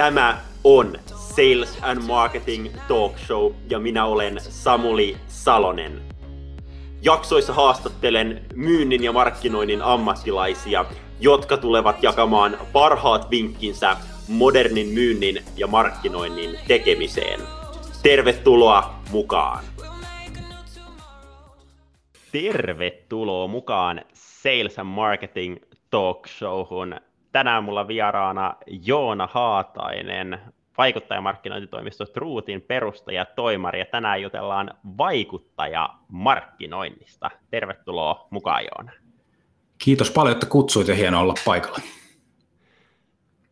Tämä on Sales and Marketing Talk Show ja minä olen Samuli Salonen. Jaksoissa haastattelen myynnin ja markkinoinnin ammattilaisia, jotka tulevat jakamaan parhaat vinkkinsä modernin myynnin ja markkinoinnin tekemiseen. Tervetuloa mukaan! Tervetuloa mukaan Sales and Marketing Talk Showhun. Tänään mulla vieraana Joona Haatainen, vaikuttajamarkkinointitoimisto Truutin perustaja toimari, ja tänään jutellaan vaikuttajamarkkinoinnista. Tervetuloa mukaan Joona. Kiitos paljon, että kutsuit ja hienoa olla paikalla.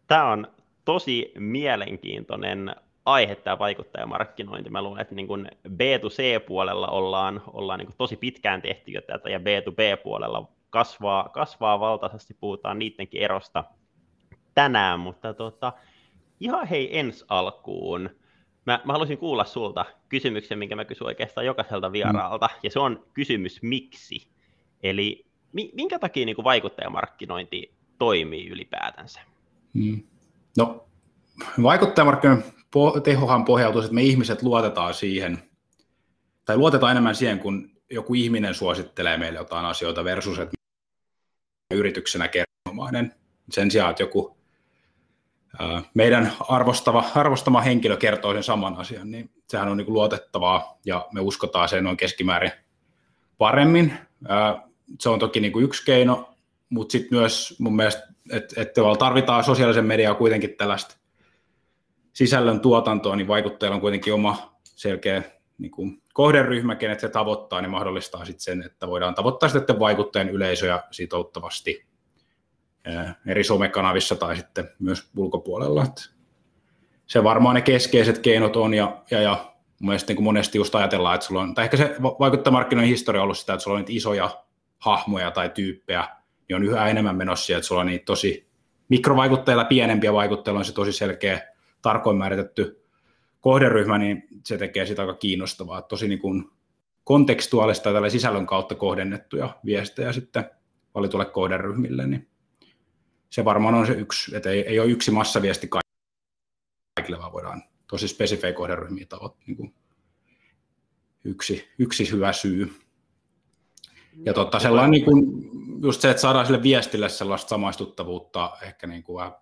Tämä on tosi mielenkiintoinen aihe, tämä vaikuttajamarkkinointi. Mä luulen, että niin kuin B2C-puolella ollaan, ollaan niin tosi pitkään tehty jo tätä, ja B2B-puolella kasvaa, kasvaa valtaisesti, puhutaan niidenkin erosta tänään, mutta tota, ihan hei ensi alkuun. Mä, mä haluaisin kuulla sulta kysymyksen, minkä mä kysyn oikeastaan jokaiselta vieraalta, mm. ja se on kysymys miksi. Eli minkä takia niin kuin vaikuttajamarkkinointi toimii ylipäätänsä? Mm. No, vaikuttajamarkkinoinnin tehohan pohjautuu, että me ihmiset luotetaan siihen, tai luotetaan enemmän siihen, kun joku ihminen suosittelee meille jotain asioita versus, että yrityksenä kertomainen. Sen sijaan, että joku meidän arvostava, arvostama henkilö kertoo sen saman asian, niin sehän on niin kuin luotettavaa ja me uskotaan sen noin keskimäärin paremmin. Se on toki niin kuin yksi keino, mutta sitten myös mun mielestä, että et tarvitaan sosiaalisen mediaa kuitenkin tällaista sisällön tuotantoa, niin vaikuttajilla on kuitenkin oma selkeä niin kuin kohderyhmä, kenet se tavoittaa, niin mahdollistaa sitten sen, että voidaan tavoittaa sitten vaikuttajan yleisöjä sitouttavasti eri somekanavissa tai sitten myös ulkopuolella. Että se varmaan ne keskeiset keinot on, ja, ja, ja mielestäni niin monesti just ajatellaan, että sulla on, tai ehkä se vaikuttamarkkinoiden historia on ollut sitä, että sulla on niitä isoja hahmoja tai tyyppejä, niin on yhä enemmän menossa, että sulla on niitä tosi mikrovaikuttajilla, pienempiä vaikuttajilla on se tosi selkeä, tarkoin määritetty kohderyhmä, niin se tekee sitä aika kiinnostavaa. Tosi niin kuin kontekstuaalista ja sisällön kautta kohdennettuja viestejä sitten valitulle kohderyhmille, niin se varmaan on se yksi, että ei, ei ole yksi massaviesti kaikille, vaan voidaan tosi spesifejä kohderyhmiä tavoittaa. Niin yksi, yksi hyvä syy. Ja totta, sellainen niin kuin, just se, että saadaan sille viestille sellaista samaistuttavuutta, ehkä niin kuin vähän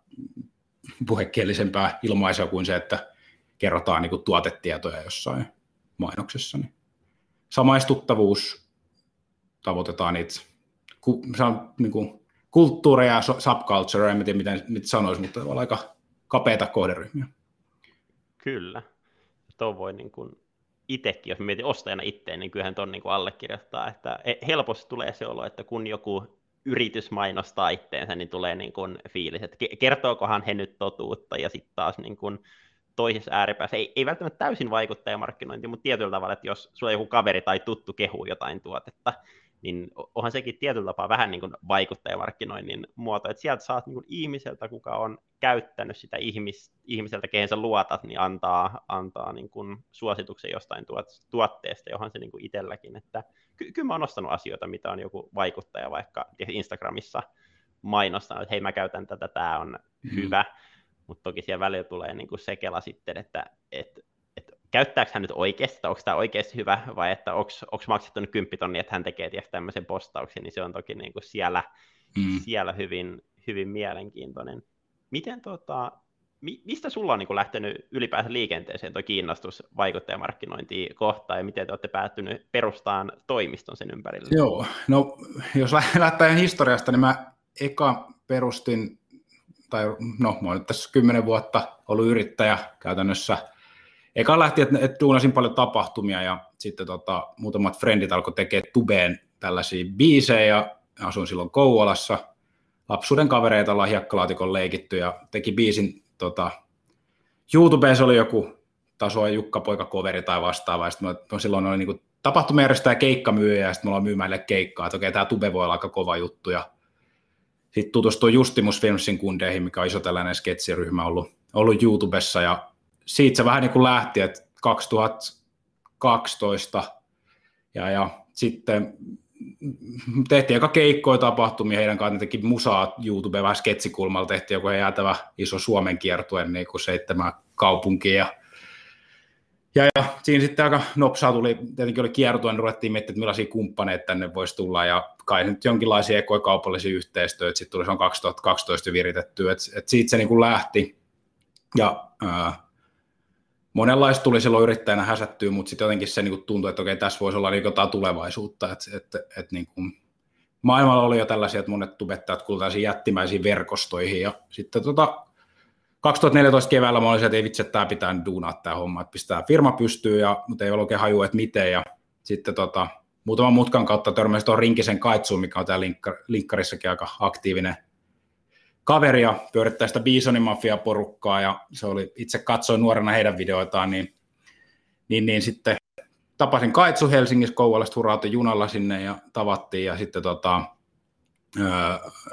puhekielisempää ilmaisua kuin se, että kerrotaan niin kuin tuotetietoja jossain mainoksessa. Niin samaistuttavuus tavoitetaan niitä on, niin kuin, kulttuureja ja subculture, en tiedä miten, miten sanoisi, mutta on aika kapeita kohderyhmiä. Kyllä. Tuo voi niin kuin itsekin, jos mietin ostajana itteen, niin kyllähän tuon niin allekirjoittaa, että helposti tulee se olo, että kun joku yritys mainostaa itteensä, niin tulee niin kuin fiilis, että kertookohan he nyt totuutta, ja sitten taas niin kuin toisessa ääripäässä, ei, ei välttämättä täysin vaikuttajamarkkinointi, mutta tietyllä tavalla, että jos sulla joku kaveri tai tuttu kehuu jotain tuotetta, niin onhan sekin tietyllä tapaa vähän niin kuin vaikuttajamarkkinoinnin muoto, että sieltä saat niin kuin ihmiseltä, kuka on käyttänyt sitä ihmis, ihmiseltä, kehen sä luotat, niin antaa, antaa niin kuin suosituksen jostain tuot, tuotteesta, johon se niin kuin itselläkin, että ky- kyllä mä oon ostanut asioita, mitä on joku vaikuttaja vaikka Instagramissa mainostanut, että hei mä käytän tätä, tämä on mm. Mutta toki siellä välillä tulee niin kuin se kela sitten, että et, et, käyttääkö hän nyt oikeasti, onko tämä oikeasti hyvä, vai että onko maksettu nyt kymppitonni, että hän tekee tietysti tämmöisen postauksen, niin se on toki niin kuin siellä, mm. siellä hyvin, hyvin mielenkiintoinen. Miten tota, mistä sulla on niin kuin lähtenyt ylipäänsä liikenteeseen tuo kiinnostus vaikuttajamarkkinointiin kohtaan, ja miten te olette päättynyt perustamaan toimiston sen ympärille? Joo, no jos lähtee historiasta, niin mä eka perustin tai no, mä nyt tässä kymmenen vuotta ollut yrittäjä käytännössä. Eka lähti, että, että tuunasin paljon tapahtumia ja sitten tota, muutamat frendit alkoi tekemään tubeen tällaisia biisejä ja asuin silloin Kouvolassa. Lapsuuden kavereita ollaan hiekkalaatikon leikitty ja teki biisin tota, YouTubeen se oli joku taso Jukka Poika coveri tai vastaava. Ja sitten mä, silloin oli niin tapahtumajärjestäjä keikkamyyjä ja sitten me ollaan myymäille keikkaa, että okei, tämä tube voi olla aika kova juttu ja sitten tutustuin Justimus Filmsin kundeihin, mikä on iso tällainen sketsiryhmä ollut, ollut YouTubessa. Ja siitä se vähän niin kuin lähti, että 2012 ja, ja sitten tehtiin aika keikkoja tapahtumia. Heidän kanssaan, teki musaa YouTube vähän sketsikulmalla, tehtiin joku jäätävä iso Suomen kiertue, niin kuin seitsemän kaupunkia. Ja, ja, siinä sitten aika nopsaa tuli, tietenkin oli kiertue, niin ruvettiin miettimään, että millaisia kumppaneita tänne voisi tulla, ja kai nyt jonkinlaisia ekoja kaupallisia yhteistyötä, sitten tuli se on 2012 viritetty, että et siitä se niin kuin lähti. Ja ää, monenlaista tuli silloin yrittäjänä häsättyä, mutta sitten jotenkin se niin tuntui, että okei, tässä voisi olla niin jotain tulevaisuutta, että, että, että niin kuin, maailmalla oli jo tällaisia, että monet tubettajat kuulutaan jättimäisiin verkostoihin, ja sitten tota, 2014 keväällä mä olin että ei vitsi, että tämä pitää duunaa tämä homma, että pistää firma pystyyn, ja, mutta ei ole oikein hajua, että miten, ja sitten tota, muutaman mutkan kautta törmäsin tuon Rinkisen Kaitsuun, mikä on täällä linkkarissakin aika aktiivinen kaveri ja pyörittää sitä Bisonin Mafia-porukkaa ja se oli, itse katsoin nuorena heidän videoitaan, niin, niin, niin sitten tapasin Kaitsu Helsingissä Kouvolasta, hurautin junalla sinne ja tavattiin ja sitten tota, öö,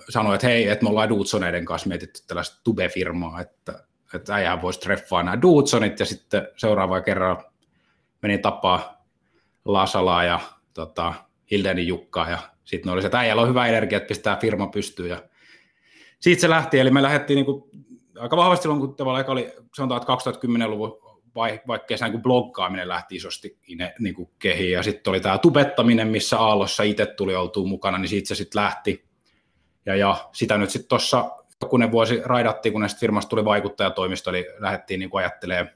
sanoi, että hei, että me ollaan Duutsoneiden kanssa mietitty tällaista tube-firmaa, että, että äijähän voisi treffaa nämä Duutsonit ja sitten seuraava kerran menin tapaa Lasalaa ja tota, Hildenin Jukkaa ja sitten oli se, että äijällä on hyvä energia, että pistää firma pystyyn. Ja siitä se lähti, eli me lähdettiin niin kuin, aika vahvasti silloin, kun tavallaan oli, sanotaan, että 2010-luvun vai, vaikka se niin bloggaaminen lähti isosti niin kuin kehiin, ja sitten oli tämä tubettaminen, missä Aallossa itse tuli oltua mukana, niin siitä se sitten lähti. Ja, ja sitä nyt sitten tuossa jokunen vuosi raidattiin, kun näistä firmasta tuli vaikuttajatoimisto, eli lähdettiin niin ajattelemaan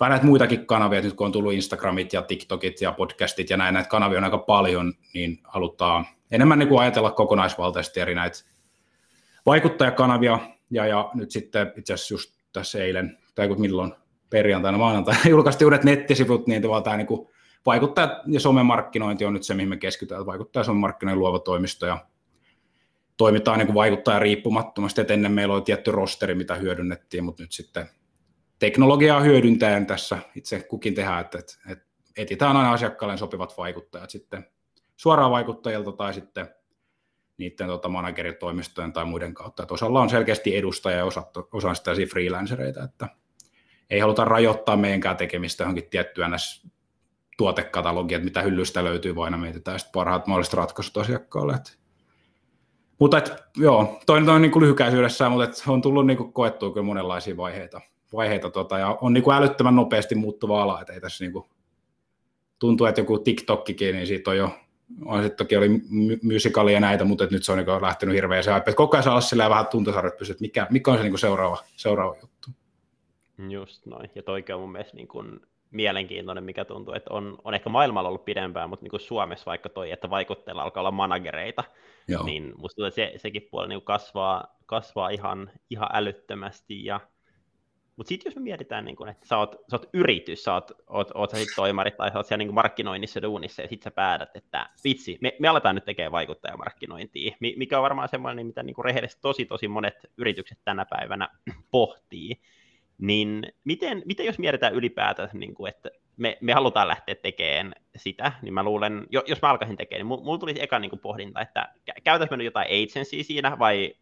vähän näitä muitakin kanavia, nyt kun on tullut Instagramit ja TikTokit ja podcastit ja näin, näitä kanavia on aika paljon, niin halutaan enemmän niin kuin ajatella kokonaisvaltaisesti eri näitä vaikuttajakanavia, ja, ja nyt sitten itse asiassa just tässä eilen, tai kun milloin perjantaina, maanantaina julkaistiin uudet nettisivut, niin tämä niin kuin vaikuttajat ja somemarkkinointi on nyt se, mihin me keskitytään, vaikuttaa somemarkkinoinnin luova toimisto, ja toimitaan niin kuin vaikuttaja riippumattomasti, että ennen meillä oli tietty rosteri, mitä hyödynnettiin, mutta nyt sitten teknologiaa hyödyntäen tässä itse kukin tehdään, että, että, etsitään aina asiakkaalle sopivat vaikuttajat sitten suoraan vaikuttajilta tai sitten niiden tota, manageritoimistojen tai muiden kautta. Että osalla on selkeästi edustaja ja osa, osa on sitä freelancereita, että ei haluta rajoittaa meidänkään tekemistä johonkin tiettyä tuotekatalogia, että mitä hyllystä löytyy, vaan aina mietitään sitten parhaat mahdolliset ratkaisut asiakkaalle. Että. Mutta et, joo, toinen on niin lyhykäisyydessään, mutta et on tullut niin koettua kyllä monenlaisia vaiheita, vaiheita tota, ja on niin älyttömän nopeasti muuttuva ala, että ei tässä niin kuin, tuntuu, että joku TikTokkikin, niin siitä on jo on sitten toki oli musicali ja näitä, mutta nyt se on niin lähtenyt hirveän se että koko ajan saa olla vähän tuntosarjat pysyä, että mikä, mikä on se niin seuraava, seuraava juttu. Just noin, ja toikin on mun mielestä niin kuin mielenkiintoinen, mikä tuntuu, että on, on ehkä maailmalla ollut pidempään, mutta niin kuin Suomessa vaikka toi, että vaikutteilla alkaa olla managereita, Joo. niin musta tuntuu, että se, sekin puoli niin kasvaa, kasvaa ihan, ihan älyttömästi, ja mutta sitten jos me mietitään, niin kun, että sä oot, sä oot yritys, sä oot, oot, oot sä sit toimari tai sä oot siellä niin markkinoinnissa duunissa ja sitten sä päätät, että vitsi, me, me aletaan nyt tekemään vaikuttajamarkkinointia, mikä on varmaan semmoinen, mitä niin rehellisesti tosi tosi monet yritykset tänä päivänä pohtii. Niin miten, miten jos mietitään ylipäätään, niin kuin, että me, me halutaan lähteä tekemään sitä, niin mä luulen, jos mä alkaisin tekemään, niin mulla tulisi eka niin pohdinta, että käytäisiin nyt jotain agencyä siinä vai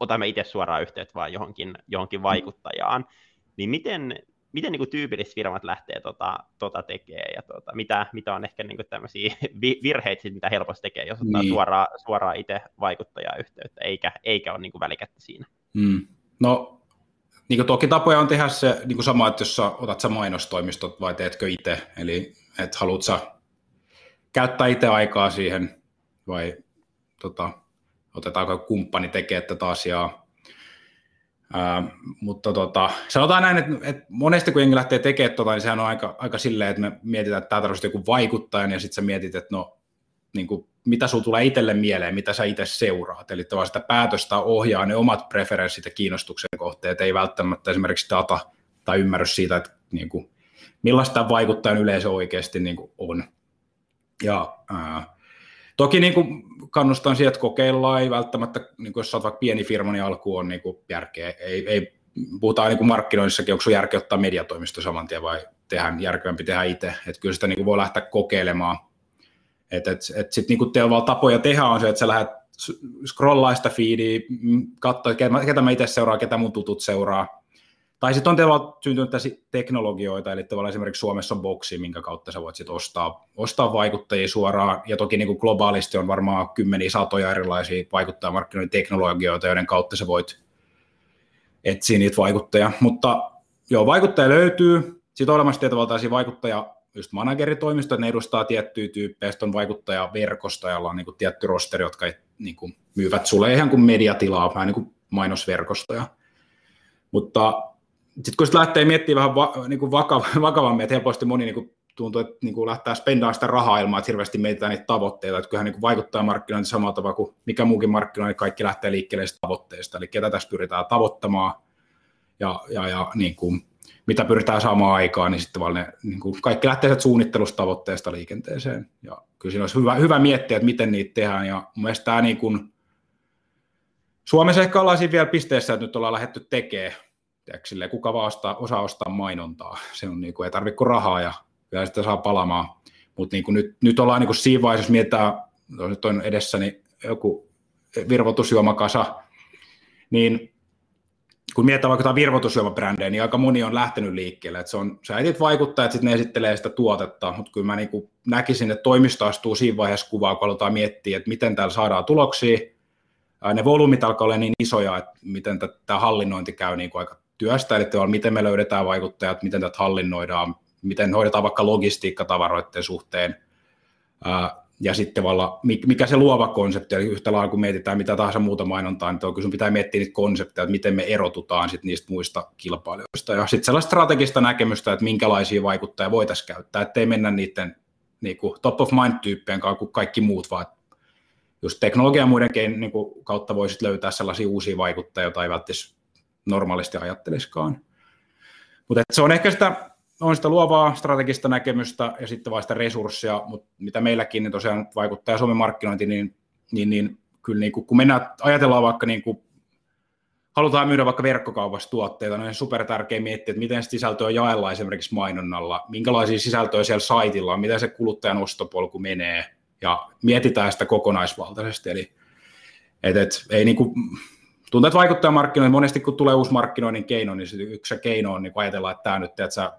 otamme itse suoraan yhteyttä vaan johonkin, johonkin vaikuttajaan. Mm niin miten, miten niin tyypilliset firmat lähtee tota, tota tekemään ja tota, mitä, mitä on ehkä niin tämmöisiä virheitä, mitä helposti tekee, jos ottaa niin. suoraan, suoraan itse vaikuttajaa yhteyttä, eikä, eikä ole niin välikättä siinä. Hmm. No niin kuin toki tapoja on tehdä se niin kuin sama, että jos sä otat sä mainostoimistot vai teetkö itse, eli että haluat sä käyttää itse aikaa siihen vai tota, otetaanko kumppani tekee tätä asiaa Mutta tota, sanotaan näin, että, että monesti kun jengi lähtee tekemään tota, niin sehän on aika, aika silleen, että me mietitään, että tämä tarvitsee joku vaikuttajan, ja sitten sä mietit, että no, niin kuin, mitä sulla tulee itselle mieleen, mitä sä itse seuraat. Eli tavallaan sitä päätöstä ohjaa ne omat preferenssit ja kiinnostuksen kohteet, ei välttämättä esimerkiksi data tai ymmärrys siitä, että niin kuin, millaista vaikuttajan yleisö oikeasti niin kuin on. Ja ää, Toki niin kuin kannustan siihen, että kokeillaan, ei välttämättä, niin kuin jos olet vaikka pieni firma, niin alku on niin kuin järkeä. Ei, ei, puhutaan niin kuin markkinoinnissakin, onko sinulla järkeä ottaa mediatoimisto saman tien vai tehdään järkevämpi tehdä itse. Että kyllä sitä niin kuin voi lähteä kokeilemaan. Et, et, et sitten niin teillä tapoja tehdä on se, että sä lähdet scrollaa sitä feedia, katsoa, ketä, ketä mä itse seuraan, ketä mun tutut seuraa. Tai sitten on tavallaan syntynyt tässä teknologioita, eli tavallaan esimerkiksi Suomessa on boksi, minkä kautta sä voit sit ostaa, ostaa vaikuttajia suoraan, ja toki niin kuin globaalisti on varmaan kymmeniä satoja erilaisia vaikuttajamarkkinoiden teknologioita, joiden kautta sä voit etsiä niitä vaikuttajia, mutta joo, vaikuttaja löytyy, sitten on olemassa tietyvaltaisia vaikuttaja, just manageritoimisto, ne edustaa tiettyjä tyyppejä, sitten on vaikuttajaverkosto, jolla on niin kuin tietty rosteri, jotka niin kuin myyvät sulle ihan kuin mediatilaa, vähän niin kuin mainosverkostoja. Mutta sitten kun sit lähtee miettimään vähän va, niin kuin vakav- vakavammin, että helposti moni niin kuin tuntuu, että niin kuin lähtee spendaamaan sitä rahaa ilman, että hirveästi mietitään niitä tavoitteita, että kyllähän niin kuin vaikuttaa markkinointi samalla tavalla kuin mikä muukin markkinointi, niin kaikki lähtee liikkeelle tavoitteista, eli ketä tässä pyritään tavoittamaan, ja, ja, ja niin kuin, mitä pyritään saamaan aikaan, niin sitten ne, niin kuin kaikki lähtee sieltä suunnittelustavoitteesta liikenteeseen. Ja kyllä siinä olisi hyvä, hyvä miettiä, että miten niitä tehdään. Ja mun mielestä tämä niin kuin, Suomessa ehkä ollaan siinä vielä pisteessä, että nyt ollaan lähdetty tekemään. Tiedätkö, kuka vaan ostaa, osaa ostaa mainontaa. Se on niin kuin, ei tarvitse rahaa ja vielä sitä saa palamaan. Mutta niin nyt, nyt ollaan niin kuin siinä vaiheessa, jos mietitään, nyt on edessäni joku virvotusjuomakasa, niin kun mietitään vaikka jotain virvoitusjuomabrändejä, niin aika moni on lähtenyt liikkeelle. Että se on, sä etit vaikuttaa, että sitten ne esittelee sitä tuotetta, mutta kyllä mä niin kuin näkisin, että toimisto astuu siinä vaiheessa kuvaa, kun aletaan miettiä, että miten täällä saadaan tuloksia. Ne volyymit alkaa olla niin isoja, että miten tämä hallinnointi käy niin kuin aika työstä, eli miten me löydetään vaikuttajat, miten tätä hallinnoidaan, miten hoidetaan vaikka logistiikkatavaroiden suhteen, ja sitten valla, mikä se luova konsepti, eli yhtä lailla kun mietitään mitä tahansa muuta mainontaa, niin kyllä pitää miettiä niitä konsepteja, että miten me erotutaan sit niistä muista kilpailijoista. Ja sitten sellaista strategista näkemystä, että minkälaisia vaikuttajia voitaisiin käyttää, ettei mennä niiden niin kuin top of mind-tyyppien kanssa kuin kaikki muut, vaan just teknologian ja niin kuin, kautta voisit löytää sellaisia uusia vaikuttajia, joita ei välttämättä normaalisti ajattelisikaan. Mutta se on ehkä sitä on sitä luovaa strategista näkemystä ja sitten vaan sitä resurssia, mutta mitä meilläkin niin tosiaan vaikuttaa Suomen markkinointi, niin, niin, niin kyllä niin kuin, kun mennään, ajatellaan vaikka niin kuin, halutaan myydä vaikka verkkokaupassa tuotteita, niin on super tärkeää miettiä, että miten sisältöä jaellaan esimerkiksi mainonnalla, minkälaisia sisältöjä siellä saitilla on, miten se kuluttajan ostopolku menee, ja mietitään sitä kokonaisvaltaisesti, eli et, et, ei niin kuin, tuntuu, että vaikuttaa markkinoille, monesti kun tulee uusi markkinoinnin keino, niin se yksi se keino on niin ajatellaan, että tämä nyt, että sä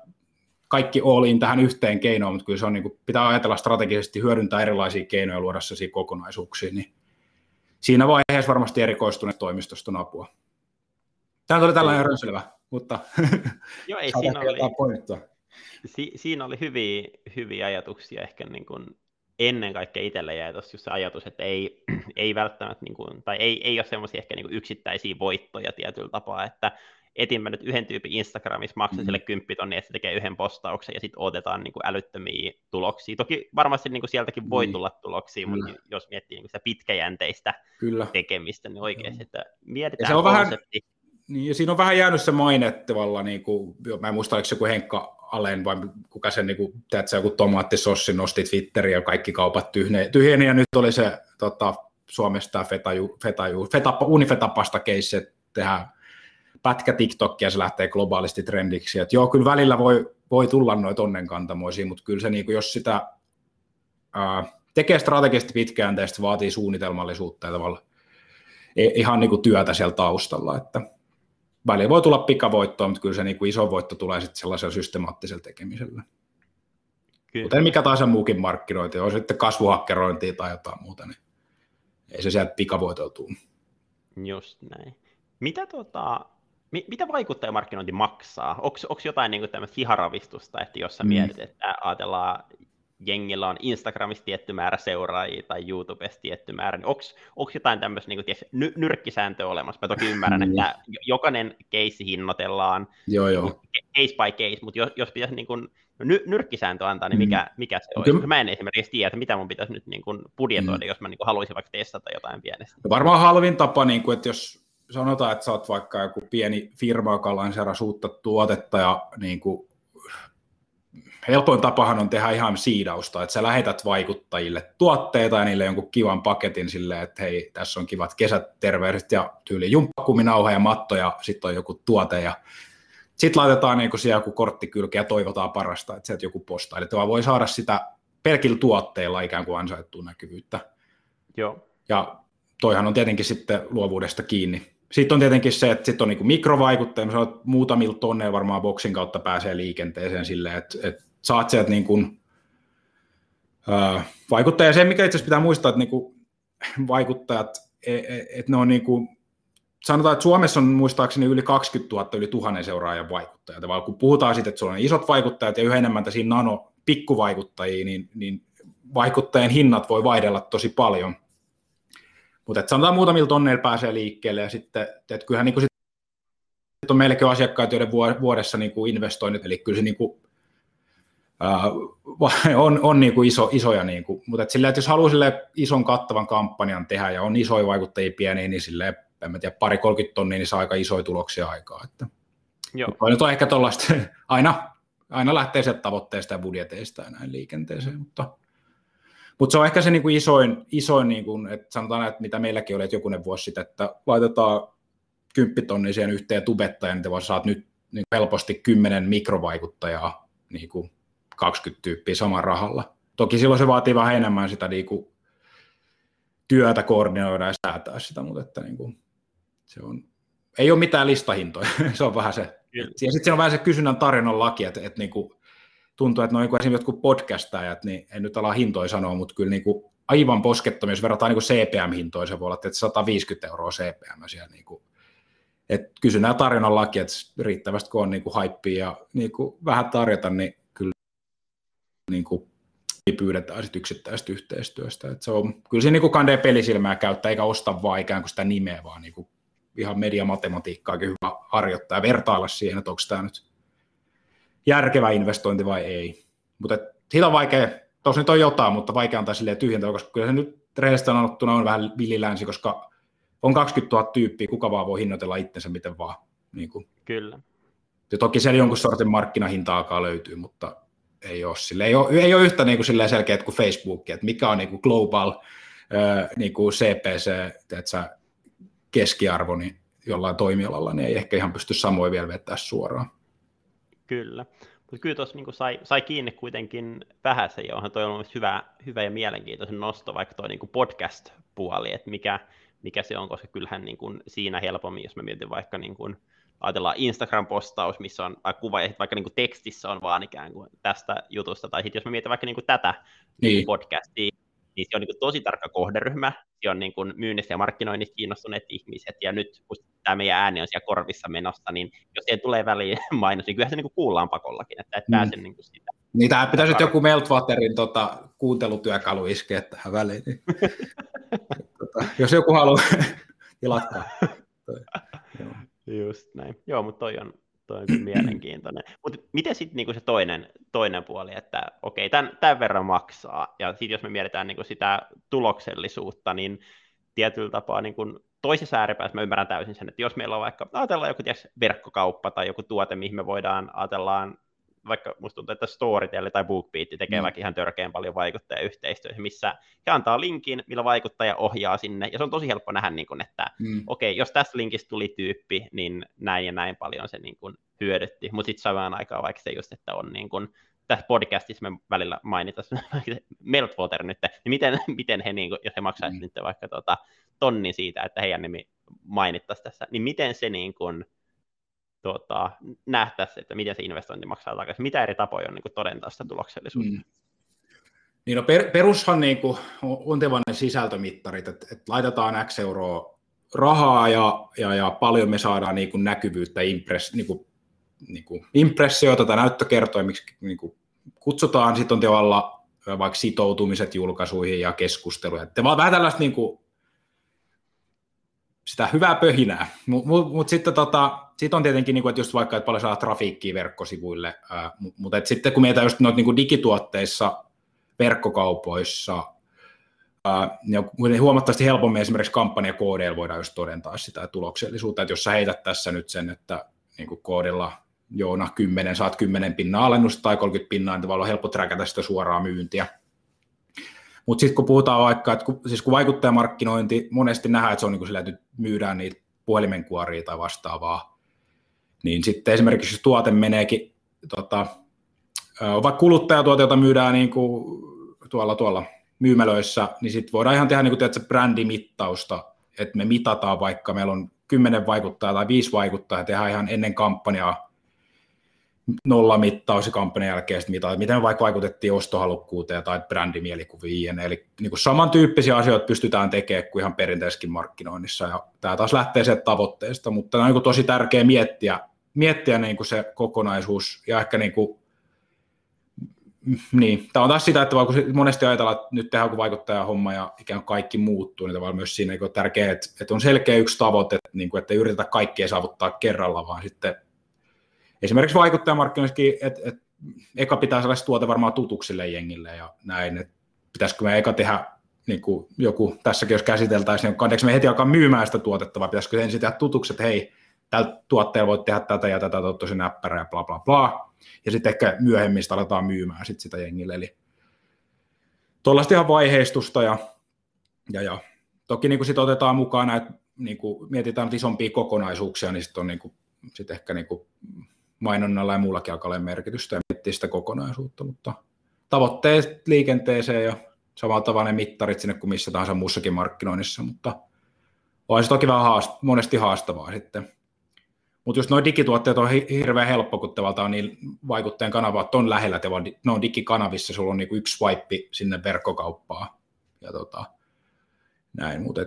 kaikki all in tähän yhteen keinoon, mutta kyllä se on, niin kuin, pitää ajatella strategisesti, hyödyntää erilaisia keinoja luoda sellaisia kokonaisuuksia, niin siinä vaiheessa varmasti erikoistuneet toimistosta on apua. Tämä oli tällainen rönselevä, mutta Joo, ei, siinä, oli, si, siinä oli hyviä, hyviä ajatuksia ehkä niin kuin ennen kaikkea itselle jäi tuossa just se ajatus, että ei, ei välttämättä, niin kuin, tai ei, ei ole semmoisia ehkä niin kuin yksittäisiä voittoja tietyllä tapaa, että etin mä nyt yhden tyypin Instagramissa, maksan mm. sille kymppitonni, että se tekee yhden postauksen ja sitten otetaan niin kuin älyttömiä tuloksia. Toki varmasti niin kuin sieltäkin voi mm. tulla tuloksia, Kyllä. mutta jos miettii niin kuin sitä pitkäjänteistä Kyllä. tekemistä, niin oikeasti, että mietitään se on konsepti. Vähän, niin, ja siinä on vähän jäänyt se maine tavalla, niin kuin, mä en muista, oliko se joku Henkka Alen vai kuka sen, niin kuin, teet, joku tomaattissossi nosti Twitteriin ja kaikki kaupat tyhjeni, ja nyt oli se tota, Suomesta fetaju, feta, unifetapasta keissi, että tehdään pätkä TikTokia, se lähtee globaalisti trendiksi. Et joo, kyllä välillä voi, voi tulla noita onnenkantamoisia, mutta kyllä se, niin kuin, jos sitä ää, tekee strategisesti pitkäjänteistä, vaatii suunnitelmallisuutta ja tavalla e, ihan niin kuin työtä siellä taustalla, että välillä voi tulla pikavoittoa, mutta kyllä se niin kuin iso voitto tulee sitten sellaisella systemaattisella tekemisellä. Kyllä. Kuten mikä tahansa muukin markkinointi, on sitten kasvuhakkerointia tai jotain muuta, niin ei se sieltä pikavoitolla tule. Just näin. Mitä tota, mitä vaikuttajamarkkinointi maksaa? Onko jotain niin tämmöistä hiharavistusta, että jos sä mm. mietit, että ajatellaan jengillä on Instagramissa tietty määrä seuraajia tai YouTubessa tietty määrä, niin onko jotain tämmöistä niin ny- nyrkkisääntöä olemassa? Mä toki ymmärrän, mm. että jokainen keissi hinnoitellaan joo, joo. case by case, mutta jos, jos pitäisi niin kuin, no, ny- nyrkkisääntö antaa, niin mikä, mm. mikä se olisi? Kyllä. Mä en esimerkiksi tiedä, että mitä mun pitäisi nyt niin kuin budjetoida, mm. jos mä niin kuin haluaisin vaikka testata jotain pienestä. Varmaan halvin tapa, niin kuin, että jos sanotaan, että sä oot vaikka joku pieni firma, joka lanseeraa uutta tuotetta ja niin kuin, helpoin tapahan on tehdä ihan siidausta, että sä lähetät vaikuttajille tuotteita ja niille jonkun kivan paketin silleen, että hei, tässä on kivat kesäterveydet ja tyyli jumppakuminauha ja matto ja sitten on joku tuote ja sitten laitetaan niin siellä joku korttikylki ja toivotaan parasta, että sieltä joku postaa. Eli voi saada sitä pelkillä tuotteilla ikään kuin ansaittua näkyvyyttä. Joo. Ja toihan on tietenkin sitten luovuudesta kiinni, sitten on tietenkin se, että sitten on niin mikrovaikuttaja, muutamilla tonneilla varmaan boksin kautta pääsee liikenteeseen silleen, että, että saat sieltä niin kuin, äh, vaikuttaja. Se, mikä itse asiassa pitää muistaa, että niin kuin vaikuttajat, että e, et ne on niin kuin, sanotaan, että Suomessa on muistaakseni yli 20 000 yli tuhannen seuraajan vaikuttajat, vaan kun puhutaan siitä, että sulla on isot vaikuttajat ja yhä enemmän tässä nano pikkuvaikuttajia, niin, niin vaikuttajien hinnat voi vaihdella tosi paljon. Mutta sanotaan muutamilla tonneilla pääsee liikkeelle ja sitten, että kyllähän niin kuin sit on meilläkin asiakkaita, joiden vuodessa niin kuin investoinnit, eli kyllä se niin kuin, äh, on, on niin kuin iso, isoja, niin kuin, mutta et sillä, että jos haluaa sille ison kattavan kampanjan tehdä ja on isoja vaikuttajia pieniä, niin sille en mä tiedä, pari 30 tonnia, niin saa aika isoja tuloksia aikaa. Että, Joo. Nyt on ehkä tuollaista, aina, aina lähtee sieltä tavoitteista ja budjeteista ja näin liikenteeseen, mutta, mutta se on ehkä se niin kuin isoin, isoin niin kuin, että sanotaan, että mitä meilläkin oli, että jokunen vuosi sitten, että laitetaan 10 tonnia siihen yhteen tubettajan, niin saat nyt niin helposti 10 mikrovaikuttajaa, niin kuin 20 tyyppiä saman rahalla. Toki silloin se vaatii vähän enemmän sitä niin kuin, työtä koordinoida ja säätää sitä, mutta että niin kuin, se on, ei ole mitään listahintoja, se on vähän se. Ja sitten se on vähän se kysynnän tarjonnan laki, että, että niin kuin, tuntuu, että noin esimerkiksi jotkut podcastajat, niin en nyt ala hintoja sanoa, mutta kyllä niin kuin aivan poskettomia, jos verrataan niin CPM-hintoja, se voi olla, että 150 euroa CPM siellä niin kuin, että kysynnän tarjonnan laki, että riittävästi kun on niin kuin haippia ja niin kuin vähän tarjota, niin niin kuin pyydetään sit yksittäisestä yhteistyöstä. Et se on, kyllä se niin kandee pelisilmää käyttää, eikä osta vaan ikään kuin sitä nimeä, vaan niin kuin ihan mediamatematiikkaakin hyvä harjoittaa ja vertailla siihen, että onko tämä nyt järkevä investointi vai ei. Mutta siitä on vaikea, tuossa nyt on jotain, mutta vaikea antaa silleen tyhjentää, koska kyllä se nyt rehellisesti sanottuna on vähän villilänsi, koska on 20 000 tyyppiä, kuka vaan voi hinnoitella itsensä miten vaan. Niin kuin. Kyllä. Ja toki siellä jonkun sortin markkinahinta alkaa löytyy, mutta ei ole, sille, ei ole, ei ole yhtä niin kuin selkeät kuin Facebook, että mikä on niin kuin global niin kuin CPC, että keskiarvo niin jollain toimialalla, niin ei ehkä ihan pysty samoin vielä vetää suoraan. Kyllä. Mutta kyllä tuossa niin sai, sai kiinni kuitenkin vähän se, johon toi on hyvä, hyvä ja mielenkiintoinen nosto, vaikka tuo niin podcast-puoli, että mikä, mikä se on, koska kyllähän niin kuin siinä helpommin, jos mä mietin vaikka niin kuin, ajatellaan Instagram-postaus, missä on kuva, ja vaikka niin kuin tekstissä on vaan ikään kuin tästä jutusta, tai sitten jos mä mietin vaikka niin kuin tätä niin. podcastia, niin se on niin kuin tosi tarkka kohderyhmä, se on niin kuin myynnissä ja markkinoinnissa kiinnostuneet ihmiset, ja nyt kun tämä meidän ääni on siellä korvissa menossa, niin jos siihen tulee väliin mainos, niin kyllähän se niin kuin kuullaan pakollakin, että et mm. pääse niin kuin sitä. Niin tähän pitäisi nyt joku Meltwaterin tota, kuuntelutyökalu iskeä tähän väliin. Niin. tota, jos joku haluaa tilatkaa. Just näin. Joo, mutta toi on, toi on mielenkiintoinen. Mutta miten sitten niinku se toinen, toinen puoli, että okei, tämän, tämän verran maksaa, ja sitten jos me mietitään niinku sitä tuloksellisuutta, niin tietyllä tapaa niin kuin toisessa ääripäässä mä ymmärrän täysin sen, että jos meillä on vaikka, ajatellaan joku ties, verkkokauppa tai joku tuote, mihin me voidaan, ajatellaan vaikka musta tuntuu, että Storytel tai BookBeat tekee mm. vaikka ihan törkeän paljon vaikuttajayhteistyötä, missä he antaa linkin, millä vaikuttaja ohjaa sinne, ja se on tosi helppo nähdä, niin kuin, että mm. okei, okay, jos tästä linkistä tuli tyyppi, niin näin ja näin paljon se niin kuin, hyödytti, mutta sitten samaan aikaan vaikka se just, että on niin kuin, tässä podcastissa me välillä mainitaan Meltwater nyt, niin miten, miten he, niin kuin, jos he maksaisivat mm. nyt vaikka tota, tonni siitä, että heidän nimi mainittaisiin tässä, niin miten se niin kuin, tuota, nähtäisiin, että miten se investointi maksaa takaisin. Mitä eri tapoja on niin kuin, todentaa sitä tuloksellisuutta? Mm. Niin no per, perushan niin kuin, on ne sisältömittarit, että, että laitetaan X euroa rahaa ja, ja, ja paljon me saadaan niin kuin näkyvyyttä, impress, niin kuin, niin kuin impressioita tai näyttökertoimiksi niin kuin kutsutaan. Sitten on tavalla vaikka sitoutumiset julkaisuihin ja keskusteluihin. Että vaan vähän tällaista niin kuin, sitä hyvää pöhinää. Mutta mut, mut sitten tota, sit on tietenkin, niin kuin, että just vaikka, että paljon saa trafiikkiä verkkosivuille, ää, mutta sitten kun mietitään just noita niin kuin digituotteissa, verkkokaupoissa, ää, niin huomattavasti helpommin esimerkiksi kampanjakoodeilla voidaan just todentaa sitä tuloksellisuutta, että jos sä heität tässä nyt sen, että niin kuin koodilla Joona 10, saat 10 pinnaa alennusta tai 30 pinnaa, niin tavallaan helppo träkätä sitä suoraa myyntiä. Mutta sitten kun puhutaan vaikka, että kun, siis kun vaikuttajamarkkinointi, monesti nähdään, että se on niin kuin sillä, että myydään niitä puhelimenkuoria tai vastaavaa, niin sitten esimerkiksi jos tuote meneekin, tota, vaikka kuluttajatuote, jota myydään niin kuin tuolla, tuolla myymälöissä, niin sitten voidaan ihan tehdä niin kuin, tiedätkö, brändimittausta, että me mitataan vaikka, meillä on kymmenen vaikuttaa tai viisi vaikuttaa ja tehdään ihan ennen kampanjaa nolla mittaus ja kampanjan jälkeen mitä, miten vaikka vaikutettiin ostohalukkuuteen tai brändimielikuvien. Eli niin kuin samantyyppisiä asioita pystytään tekemään kuin ihan perinteisessäkin markkinoinnissa. Ja tämä taas lähtee sieltä tavoitteesta, mutta on niin tosi tärkeää miettiä, miettiä niin kuin se kokonaisuus ja ehkä niin kuin, niin, tämä on taas sitä, että monesti ajatellaan, että nyt tehdään vaikuttaja homma ja ikään kuin kaikki muuttuu, niin myös siinä niin on tärkeää, että, että on selkeä yksi tavoite, että, niin kuin, että ei yritetä kaikkea saavuttaa kerralla, vaan sitten esimerkiksi vaikuttajamarkkinoissakin, että, että eka pitää sellaista tuote varmaan tutuksille jengille ja näin, että pitäisikö me eka tehdä niin kuin joku tässäkin, jos käsiteltäisiin, niin kannattaako me heti alkaa myymään sitä tuotetta, vai pitäisikö ensin tehdä tutukset, että hei, tällä tuotteella voit tehdä tätä ja tätä, tosi näppärä ja bla bla bla, ja sitten ehkä myöhemmin sitä aletaan myymään sit sitä jengille, eli tuollaista ihan vaiheistusta, ja, ja, ja. Toki niin sitten otetaan mukaan näitä, niin kuin mietitään isompia kokonaisuuksia, niin sitten on niin kuin, sit ehkä niin kuin mainonnalla ja muullakin alkaa olla merkitystä ja miettiä sitä kokonaisuutta, mutta tavoitteet liikenteeseen ja samalla tavalla ne mittarit sinne kuin missä tahansa muussakin markkinoinnissa, mutta on se toki vähän haast- monesti haastavaa sitten. Mutta just nuo digituotteet on hirveän helppo, kun tavallaan niin vaikuttajan kanavat on lähellä, ne on digikanavissa, sulla on niinku yksi swipe sinne verkkokauppaan. Ja tota, näin, mutta,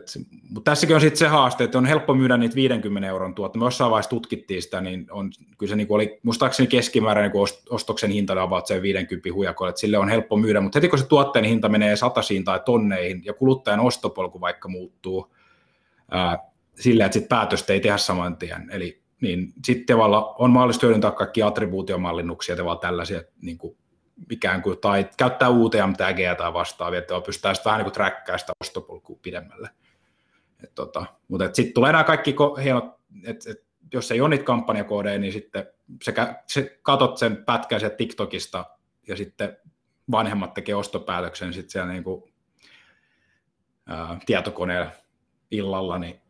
mutta tässäkin on sitten se haaste, että on helppo myydä niitä 50 euron tuotteita. Me jossain vaiheessa tutkittiin sitä, niin on, kyllä se niin oli muistaakseni keskimääräinen niin ostoksen hinta on se 50 hujakoille, että sille on helppo myydä, mutta heti kun se tuotteen hinta menee satasiin tai tonneihin ja kuluttajan ostopolku vaikka muuttuu ää, silleen, että sit päätöstä ei tehdä saman tien, eli niin sitten on mahdollista hyödyntää kaikki attribuutiomallinnuksia tavallaan tällaisia niin kuin ikään kuin, tai käyttää UTM tagia tai vastaavia, että pystytään sitten vähän niin kuin sitä ostopolkua pidemmälle. Et tota, mutta sitten tulee nämä kaikki hienot, että et, jos ei ole niitä kampanjakoodeja, niin sitten se, se katot sen pätkän sieltä TikTokista ja sitten vanhemmat tekee ostopäätöksen sitten siellä niin kuin, ää, tietokoneella illalla, niin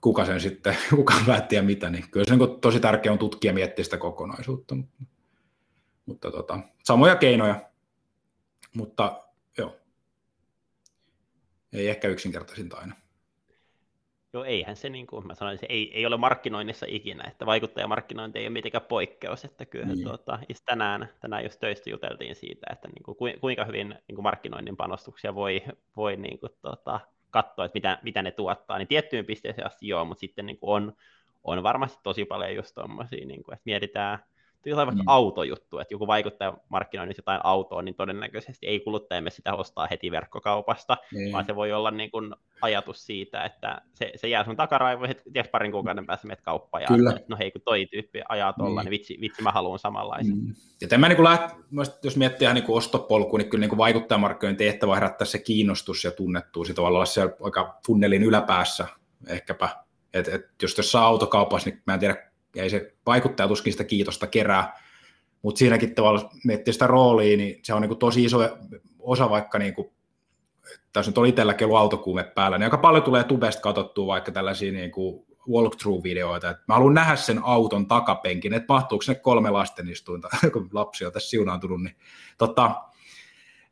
kuka sen sitten, kuka päätti ja mitä, niin kyllä se on tosi tärkeää on tutkia ja miettiä sitä kokonaisuutta. Mutta tota, samoja keinoja, mutta ei ehkä yksinkertaisinta aina. Joo, eihän se, niin kuin mä sanoin, se ei, ei ole markkinoinnissa ikinä, että vaikuttajamarkkinointi ei ole mitenkään poikkeus, että kyllä niin. tuota, tänään, tänään just töistä juteltiin siitä, että niin kuin, kuinka hyvin niin kuin markkinoinnin panostuksia voi, voi niin kuin, tuota, katsoa, että mitä, mitä ne tuottaa, niin tiettyyn pisteeseen asti joo, mutta sitten niin kuin on, on varmasti tosi paljon just tuommoisia, niin kuin, että mietitään, jotain vaikka mm. autojuttu, että joku vaikuttaa markkinoinnissa jotain autoa, niin todennäköisesti ei kuluttajamme sitä ostaa heti verkkokaupasta, niin. vaan se voi olla niin kuin ajatus siitä, että se, se jää sun takaraivoihin, että ties parin kuukauden päässä menet kauppaan ja että no hei, kun toi tyyppi ajaa tuolla, niin. niin vitsi, vitsi mä haluan samanlaisen. Mm. Ja tämä niin läht, jos miettii ihan niin kuin ostopolku, niin kyllä niin vaikuttajamarkkinoinnin tehtävä herättää se kiinnostus ja tunnettuus ja tavallaan siellä aika funnelin yläpäässä ehkäpä. Et, et jos tässä autokaupassa, niin mä en tiedä ei se vaikuttaja tuskin sitä kiitosta kerää, mutta siinäkin tavalla miettii sitä roolia, niin se on niin kuin tosi iso osa vaikka, niin kuin, tässä nyt oli itselläkin ollut autokuume päällä, niin aika paljon tulee tubesta katsottua vaikka tällaisia niin kuin walkthrough-videoita, että mä haluan nähdä sen auton takapenkin, että mahtuuko ne kolme lastenistuinta, kun lapsi on tässä siunaantunut, niin tota,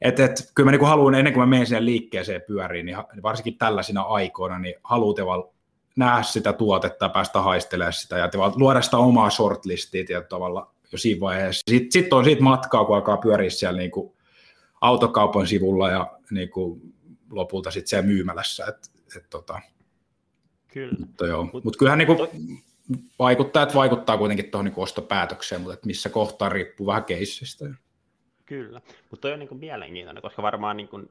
et, et, kyllä mä niin haluan, ennen kuin mä menen sinne liikkeeseen pyöriin, niin varsinkin tällaisina aikoina, niin haluan nähdä sitä tuotetta ja päästä haistelemaan sitä ja luoda sitä omaa shortlistia tietyllä tavalla jo siinä vaiheessa. Sitten sit on siitä matkaa, kun alkaa pyöriä siellä niin kuin autokaupan sivulla ja niin kuin lopulta sitten siellä myymälässä. Et, et, tota. Kyllä. Mutta, joo. Mut, Mut kyllähän niin kuin, vaikuttajat vaikuttaa kuitenkin tuohon niin ostopäätökseen, mutta missä kohtaa riippuu vähän keissistä. Kyllä, mutta toi on niin kuin mielenkiintoinen, koska varmaan niin kuin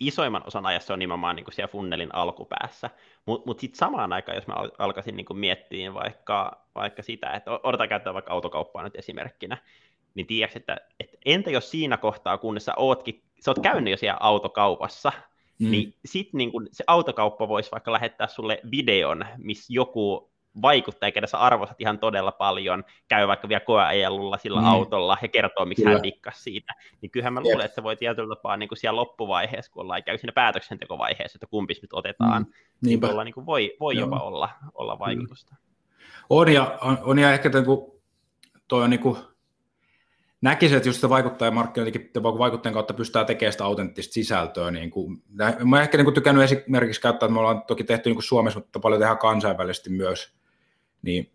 isoimman osan ajassa on nimenomaan niin kuin siellä funnelin alkupäässä. Mutta mut sitten samaan aikaan, jos mä alkaisin niin kuin miettiä vaikka, vaikka sitä, että odotan käyttää vaikka autokauppaa nyt esimerkkinä, niin tiedätkö, että, että entä jos siinä kohtaa, kun sä ootkin, sä oot käynyt jo siellä autokaupassa, mm. niin sitten niin se autokauppa voisi vaikka lähettää sulle videon, missä joku vaikuttaja, ketä sä arvostat ihan todella paljon, käy vaikka vielä koeajelulla sillä mm. autolla ja kertoo, miksi Kyllä. hän dikkasi siitä, niin kyllähän mä luulen, että se voi tietyllä tapaa niin kuin siellä loppuvaiheessa, kun ollaan käy siinä päätöksentekovaiheessa, että kumpi nyt otetaan, mm. niin, tuolla niin kuin voi, voi jopa olla, olla vaikutusta. On ja, on, on ja ehkä tämän, kun toi on niin kuin, näkisin, että just se vaikuttajamarkkinointikin vaikuttajan kautta pystytään tekemään sitä autenttista sisältöä. Niin kuin, mä ehkä niin kuin tykännyt esimerkiksi käyttää, että me ollaan toki tehty niin kuin Suomessa, mutta paljon tehdään kansainvälisesti myös, niin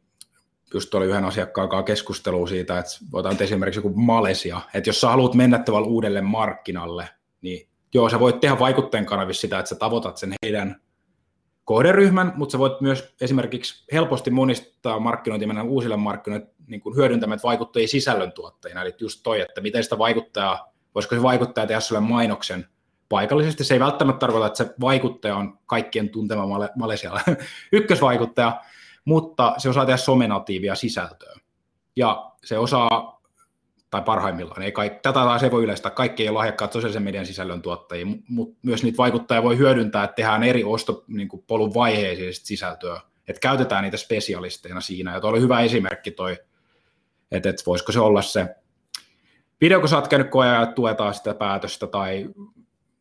just oli yhden asiakkaan kanssa keskustelua siitä, että otan esimerkiksi joku Malesia, että jos sä haluat mennä tavallaan uudelle markkinalle, niin joo, sä voit tehdä vaikuttajan kanavissa sitä, että sä tavoitat sen heidän kohderyhmän, mutta sä voit myös esimerkiksi helposti monistaa markkinointia mennä uusille markkinoille niin kuin hyödyntämään vaikuttajia sisällöntuottajina, eli just toi, että miten sitä vaikuttaa, voisiko se vaikuttaja tehdä sulle mainoksen paikallisesti, se ei välttämättä tarkoita, että se vaikuttaja on kaikkien tuntema male- Malesialla ykkösvaikuttaja, mutta se osaa tehdä somenatiivia sisältöä. Ja se osaa, tai parhaimmillaan, ei kaikki, tätä taas ei voi yleistää, kaikki ei ole lahjakkaat sosiaalisen median sisällön tuottajia, mutta myös niitä vaikuttajia voi hyödyntää, että tehdään eri ostopolun niin vaiheisiin sisältöä, että käytetään niitä spesialisteina siinä, ja tuo oli hyvä esimerkki toi, että, että voisiko se olla se video, kun sä oot käynyt koea ja tuetaan sitä päätöstä, tai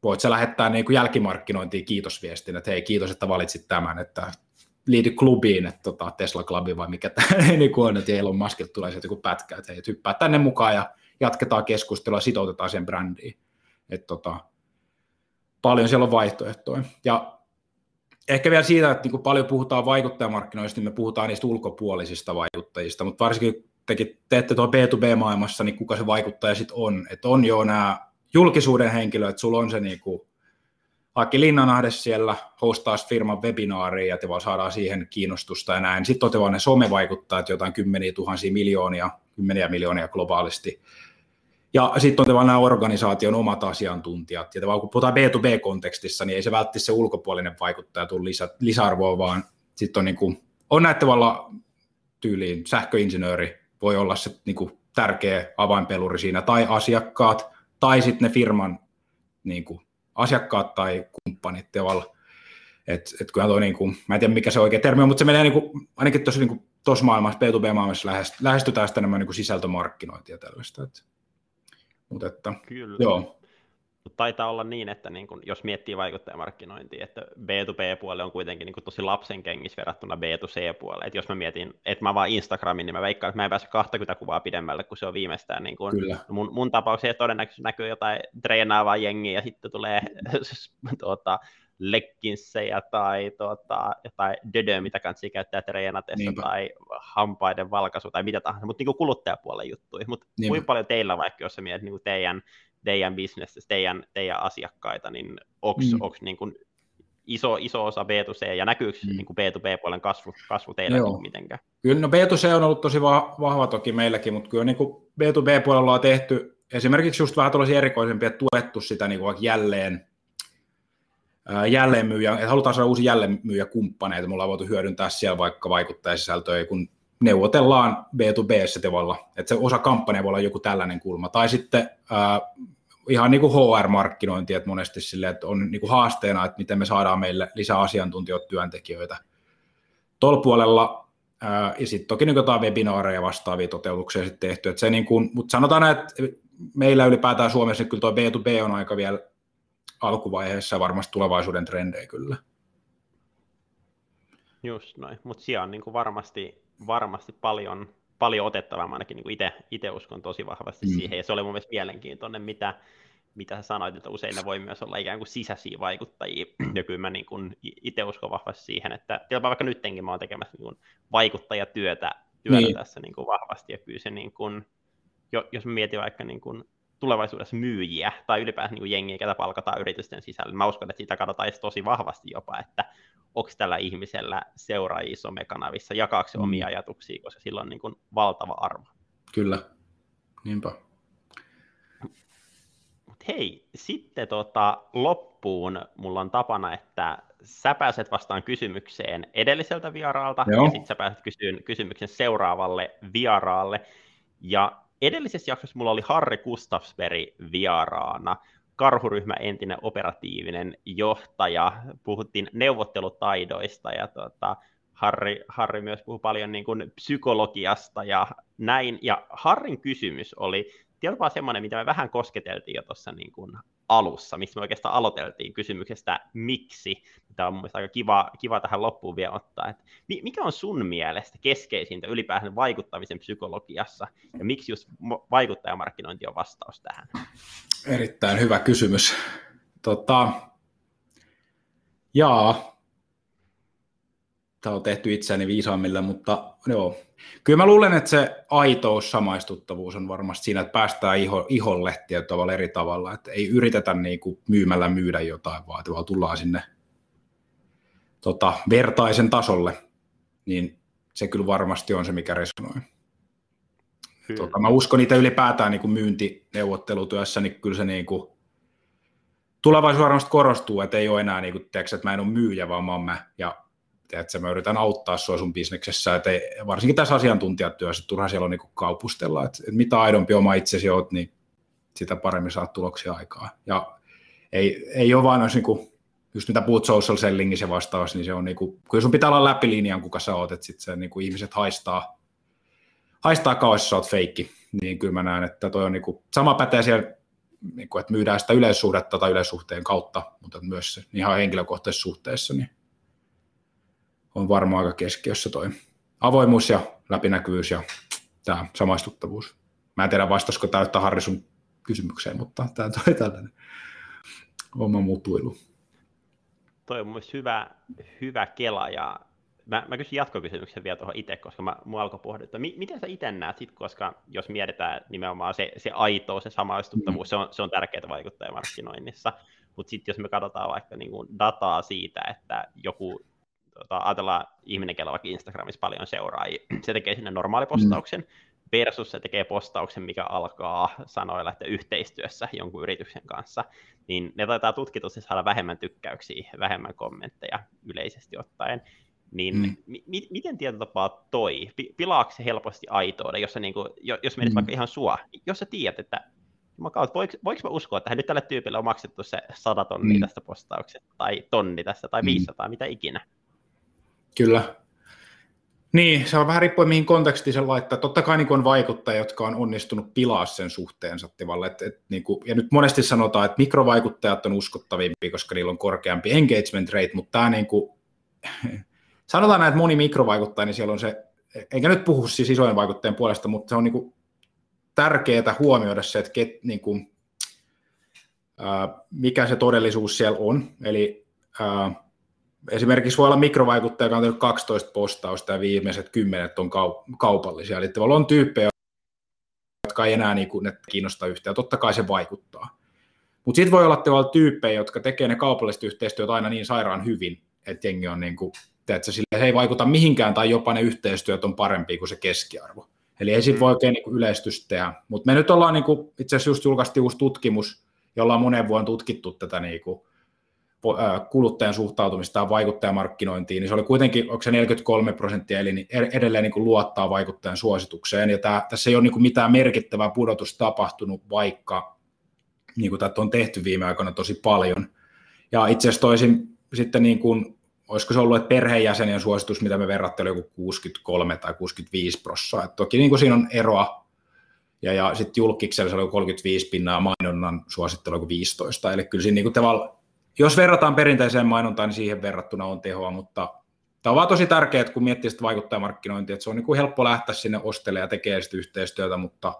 voit sä lähettää niin jälkimarkkinointiin kiitosviestin, että hei kiitos, että valitsit tämän, että liity klubiin, että tota, Tesla Clubi vai mikä tämä niin on, että Elon Muskilta tulee sieltä joku pätkä, että hei, hyppää tänne mukaan ja jatketaan keskustelua, sitoutetaan sen brändiin. Että tota, paljon siellä on vaihtoehtoja. Ja ehkä vielä siitä, että niin paljon puhutaan vaikuttajamarkkinoista, niin me puhutaan niistä ulkopuolisista vaikuttajista, mutta varsinkin tekin teette tuo B2B-maailmassa, niin kuka se vaikuttaja sitten on. Että on jo nämä julkisuuden henkilöt, että sulla on se niin kuin Aki Linnanahde siellä hostaa firman webinaaria ja te vaan saadaan siihen kiinnostusta ja näin. Sitten olette vaan ne somevaikuttajat, jotain kymmeniä tuhansia miljoonia, kymmeniä miljoonia globaalisti. Ja sitten on vaan nämä organisaation omat asiantuntijat. Ja vaan kun puhutaan B2B-kontekstissa, niin ei se välttämättä se ulkopuolinen vaikuttaja tule lisä, lisäarvoa, vaan sitten on, niin kuin, on näitä tavalla tyyliin sähköinsinööri voi olla se niin kuin, tärkeä avainpeluri siinä, tai asiakkaat, tai sitten ne firman niin kuin, asiakkaat tai kumppanit tavalla. Et, et kyllä toi, niin kuin, mä en tiedä mikä se oikea termi on, mutta se menee niin kuin, ainakin tuossa niin maailmassa, B2B-maailmassa lähestytään sitä enemmän niin sisältömarkkinointia tällaista. Et, mutta että, Kyllä. Joo. Taitaa olla niin, että niin kun, jos miettii vaikuttajamarkkinointia, että B2B-puoli on kuitenkin niin tosi lapsen kengissä verrattuna B2C-puolelle. Että jos mä mietin, että mä vaan Instagramin, niin mä veikkaan, että mä en pääse 20 kuvaa pidemmälle, kun se on viimeistään. Niin kun, Kyllä. mun, mun tapauksessa todennäköisesti näkyy jotain treenaavaa jengiä ja sitten tulee tuota, lekkinssejä tai tuota, jotain dödöä, mitä kansi käyttää treenatessa Niinpä. tai hampaiden valkaisu tai mitä tahansa, mutta niin kuluttajapuolen juttuja. Mutta kuinka paljon teillä vaikka, jos sä mietit niin teidän teidän business, teidän, teidän asiakkaita, niin onko mm. niin kuin iso, iso osa B2C ja näkyykö mm. niin kuin B2B-puolen kasvu, kasvu teillä Joo. mitenkään? Kyllä, no B2C on ollut tosi vahva toki meilläkin, mutta kyllä niin kuin B2B-puolella on tehty esimerkiksi just vähän tuollaisia erikoisempia, tuettu sitä niin kuin jälleen, jälleenmyyjä, että halutaan saada uusi jälleenmyyjäkumppaneita, mulla on voitu hyödyntää siellä vaikka vaikuttajasisältöjä, kun neuvotellaan B2B tavalla, että se osa kampanja voi olla joku tällainen kulma, tai sitten äh, ihan niin kuin HR-markkinointi, että monesti sille, että on niin kuin haasteena, että miten me saadaan meille lisää asiantuntijoita, työntekijöitä. Tuolla puolella, ää, ja sitten toki niin jotain webinaareja vastaavia toteutuksia sitten tehty, että se niin kuin, mutta sanotaan, että meillä ylipäätään Suomessa niin kyllä tuo B2B on aika vielä alkuvaiheessa varmasti tulevaisuuden trendejä kyllä. Just noin, mutta siellä on niin kuin varmasti, varmasti paljon paljon otettavaa, mä ainakin niin itse uskon tosi vahvasti mm. siihen, ja se oli mun mielestä mielenkiintoinen, mitä, mitä sä sanoit, että usein ne voi myös olla ikään kuin sisäisiä vaikuttajia, ja kyllä mä niin kuin itse uskon vahvasti siihen, että tiedäpä vaikka nyttenkin mä oon tekemässä niin kuin vaikuttajatyötä työtä niin. tässä niin kuin vahvasti, ja kyllä se niin kuin, jos mä mietin vaikka niin kuin tulevaisuudessa myyjiä tai ylipäänsä niin jengiä, ketä palkataan yritysten sisällä. Mä uskon, että siitä katsotaan tosi vahvasti jopa, että onko tällä ihmisellä seuraajia somekanavissa, jakaako se mm. omia ajatuksia, koska sillä on niin kuin valtava arvo. Kyllä, niinpä. Mut hei, sitten tota, loppuun mulla on tapana, että sä pääset vastaan kysymykseen edelliseltä vieraalta, Joo. ja sitten sä pääset kysyyn kysymyksen seuraavalle vieraalle. Ja edellisessä jaksossa mulla oli Harri Gustafsberg vieraana, karhuryhmä entinen operatiivinen johtaja, puhuttiin neuvottelutaidoista ja tota, Harri, Harri myös puhui paljon niin kuin psykologiasta ja näin. Ja Harrin kysymys oli tietyllä semmoinen, mitä me vähän kosketeltiin jo tuossa niin kuin alussa, missä me oikeastaan aloiteltiin kysymyksestä miksi. Tämä on mun mielestä aika kiva, kiva tähän loppuun vielä ottaa. Että mikä on sun mielestä keskeisintä ylipäätään vaikuttamisen psykologiassa, ja miksi just vaikuttajamarkkinointi on vastaus tähän? Erittäin hyvä kysymys. Tota, jaa, tämä on tehty itseäni viisaammille, mutta joo. Kyllä mä luulen, että se aitous, samaistuttavuus on varmasti siinä, että päästään iho, iholle tietyllä tavalla eri tavalla, että ei yritetä niin kuin myymällä myydä jotain, vaan, vaan tullaan sinne tota, vertaisen tasolle, niin se kyllä varmasti on se, mikä resonoi. Tota, mä uskon niitä ylipäätään niin kuin myyntineuvottelutyössä, niin kyllä se niin kuin, tulevaisuus varmasti korostuu, että ei ole enää, niin kuin, tiedätkö, että mä en ole myyjä, vaan mä, mä ja että mä yritän auttaa sua sun bisneksessä, että ei, varsinkin tässä asiantuntijatyössä, turha siellä on niin kaupustella, että, että mitä aidompi oma itsesi oot, niin sitä paremmin saat tuloksia aikaa. Ja ei, ei ole vaan niin kuin, just mitä puhut social sellingissä vastaus, niin se on niin kuin, kun sun pitää olla läpi linjan, kuka sä oot, että sitten se niin kuin ihmiset haistaa, haistaa kauas, sä oot feikki, niin kyllä mä näen, että toi on niin kuin, sama pätee siellä, niin kuin, että myydään sitä yleissuhdetta tai yleissuhteen kautta, mutta myös se, ihan henkilökohtaisessa suhteessa, niin on varmaan aika keskiössä toi avoimuus ja läpinäkyvyys ja tämä samaistuttavuus. Mä en tiedä vastasko täyttä Harri sun kysymykseen, mutta tämä toi tällainen oma mutuilu. Toi on myös hyvä, hyvä kela ja mä, mä kysyn jatkokysymyksen vielä tuohon itse, koska mä, mua alkoi pohdittua, miten sä itse näet sit, koska jos mietitään nimenomaan se, se aito, se samaistuttavuus, mm. se, on, se on tärkeää vaikuttajamarkkinoinnissa, mutta sitten jos me katsotaan vaikka niin dataa siitä, että joku tota, ajatellaan ihminen, kellä vaikka Instagramissa paljon seuraajia, se tekee sinne normaalipostauksen, mm. versus se tekee postauksen, mikä alkaa sanoilla, että yhteistyössä jonkun yrityksen kanssa, niin ne taitaa tutkitusti saada vähemmän tykkäyksiä, vähemmän kommentteja yleisesti ottaen. Niin mm. mi- miten tietotapaa toi? Pilaako se helposti aitouden, jos, niinku, jos menit mm. vaikka ihan sua, jos sä tiedät, että voiko, voiko mä uskoa, että nyt tälle tyypille on maksettu se 100 tonnia mm. tästä postauksesta, tai tonni tästä, tai 500, mm. mitä ikinä? Kyllä. Niin, se on vähän riippuen mihin kontekstiin se laittaa. Totta kai niin on vaikuttajia, jotka on onnistunut pilaa sen suhteensa tavalla. Et, et, niin kuin, ja nyt monesti sanotaan, että mikrovaikuttajat on uskottavimpia, koska niillä on korkeampi engagement rate, mutta tämä niin kuin, sanotaan näin, että moni mikrovaikuttaja, niin siellä on se, eikä nyt puhu siis isojen vaikuttajien puolesta, mutta se on niin kuin, tärkeää huomioida se, että ket, niin kuin, ää, mikä se todellisuus siellä on. Eli ää, esimerkiksi voi olla mikrovaikuttaja, joka on tehnyt 12 postausta ja viimeiset kymmenet on kaupallisia. Eli tavallaan on tyyppejä, jotka ei enää niin kuin, ne kiinnosta yhtään. Totta kai se vaikuttaa. Mutta sitten voi olla tavallaan tyyppejä, jotka tekee ne kaupalliset yhteistyöt aina niin sairaan hyvin, että jengi on niin kuin, että sille ei vaikuta mihinkään tai jopa ne yhteistyöt on parempi kuin se keskiarvo. Eli ei siinä voi oikein niin yleistystä tehdä. Mutta me nyt ollaan niin kuin, itse asiassa just julkaistiin uusi tutkimus, jolla on monen vuoden tutkittu tätä niin kuin, kuluttajan suhtautumista ja vaikuttajamarkkinointiin, niin se oli kuitenkin, onko se 43 prosenttia, eli edelleen niin kuin luottaa vaikuttajan suositukseen, ja tämä, tässä ei ole niin kuin mitään merkittävää pudotusta tapahtunut, vaikka niin kuin tätä on tehty viime aikoina tosi paljon. Ja itse asiassa toisin sitten, niin kuin, olisiko se ollut, että perheenjäsenien suositus, mitä me verrattelemme, joku 63 tai 65 prosenttia. Toki niin kuin siinä on eroa, ja, ja sitten julkiksella se oli 35 pinnaa, mainonnan suosittelu kuin 15, eli kyllä siinä niin kuin tavallaan jos verrataan perinteiseen mainontaan, niin siihen verrattuna on tehoa, mutta tämä on vaan tosi tärkeää, kun miettii sitä vaikuttajamarkkinointia, että se on niin kuin helppo lähteä sinne ostelemaan ja tekemään sitä yhteistyötä, mutta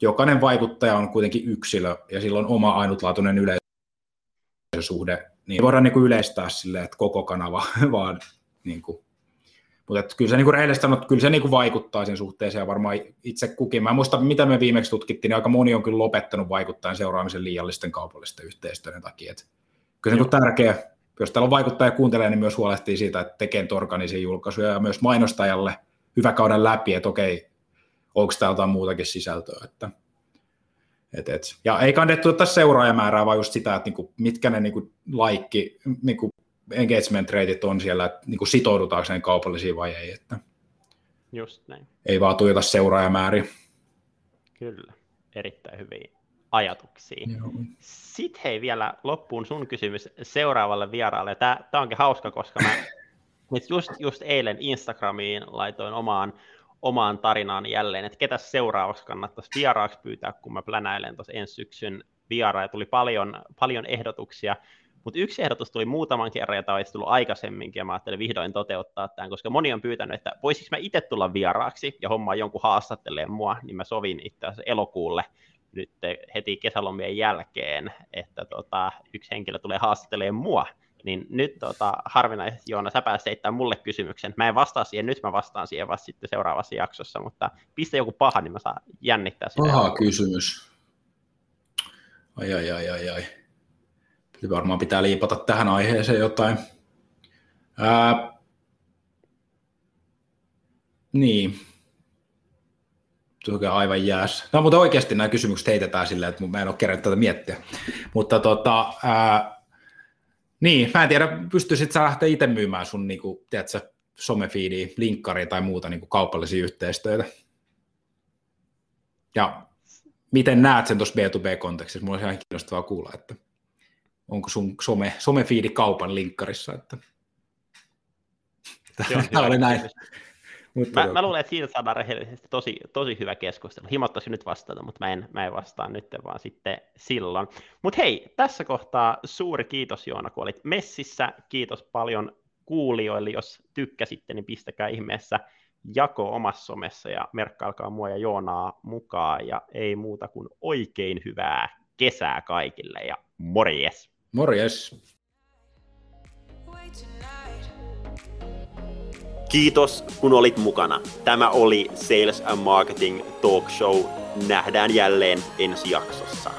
jokainen vaikuttaja on kuitenkin yksilö ja sillä on oma ainutlaatuinen yleisösuhde, niin voidaan niin kuin yleistää sille, että koko kanava vaan niin kuin, mutta että kyllä se niin rehellisesti sanot, kyllä se niin kuin vaikuttaa sen suhteeseen ja varmaan itse kukin. Mä en muista, mitä me viimeksi tutkittiin, niin aika moni on kyllä lopettanut vaikuttajan seuraamisen liiallisten kaupallisten yhteistyöiden takia. Että kyllä se on tärkeä, jos täällä on vaikuttaja kuuntelee, niin myös huolehtii siitä, että tekee organisia julkaisuja ja myös mainostajalle hyvä kauden läpi, että okei, onko täällä jotain muutakin sisältöä. Että, et, et. Ja ei kannettu ottaa seuraajamäärää, vaan just sitä, että niinku, mitkä ne niinku, laikki, niinku, engagement rateit on siellä, että niinku, sitoudutaanko ne kaupallisiin vai ei. Että just näin. Ei vaan tuijota seuraajamääriä. Kyllä, erittäin hyvin ajatuksia. Joo. Sitten hei vielä loppuun sun kysymys seuraavalle vieraalle. Tämä, tämä onkin hauska, koska mä just, just eilen Instagramiin laitoin omaan omaan tarinaan jälleen, että ketä seuraavaksi kannattaisi vieraaksi pyytää, kun mä plänäilen tuossa ensi syksyn vieraan, tuli paljon, paljon ehdotuksia, mutta yksi ehdotus tuli muutaman kerran, ja tämä olisi tullut aikaisemminkin, ja mä ajattelin vihdoin toteuttaa tämän, koska moni on pyytänyt, että voisiko mä itse tulla vieraaksi, ja hommaa jonkun haastattelee mua, niin mä sovin itse asiassa elokuulle nyt heti kesälomien jälkeen, että tota, yksi henkilö tulee haastattelemaan mua, niin nyt tota, harvinaisesti Joona, sä pääsit heittämään mulle kysymyksen. Mä en vastaa siihen, nyt mä vastaan siihen vasta sitten seuraavassa jaksossa, mutta pistä joku paha, niin mä saan jännittää sitä. Paha kysymys. Ai ai ai ai ai. Varmaan pitää liipata tähän aiheeseen jotain. Ää, niin. Tuo aivan jääs. No, mutta oikeasti nämä kysymykset heitetään silleen, että mä en ole kerännyt tätä miettiä. Mutta tota, ää, niin, mä en tiedä, pystyisit sä lähteä itse myymään sun niin kuin, tiedätkö, somefiidiä, linkkariin tai muuta niin kuin kaupallisia yhteistyötä. Ja miten näet sen tuossa B2B-kontekstissa? Mulla olisi ihan kiinnostavaa kuulla, että onko sun some, somefiidi kaupan linkkarissa. Että... Tämä oli näin. Mutta mä, mä, luulen, että siitä saadaan rehellisesti tosi, tosi hyvä keskustelu. Himottaisi nyt vastata, mutta mä en, mä en vastaa nyt, vaan sitten silloin. Mutta hei, tässä kohtaa suuri kiitos Joona, kun olit messissä. Kiitos paljon kuulijoille. Jos tykkäsitte, niin pistäkää ihmeessä jako omassa somessa ja merkkailkaa mua ja Joonaa mukaan. Ja ei muuta kuin oikein hyvää kesää kaikille ja morjes! Morjes! Kiitos, kun olit mukana. Tämä oli Sales and Marketing Talk Show. Nähdään jälleen ensi jaksossa.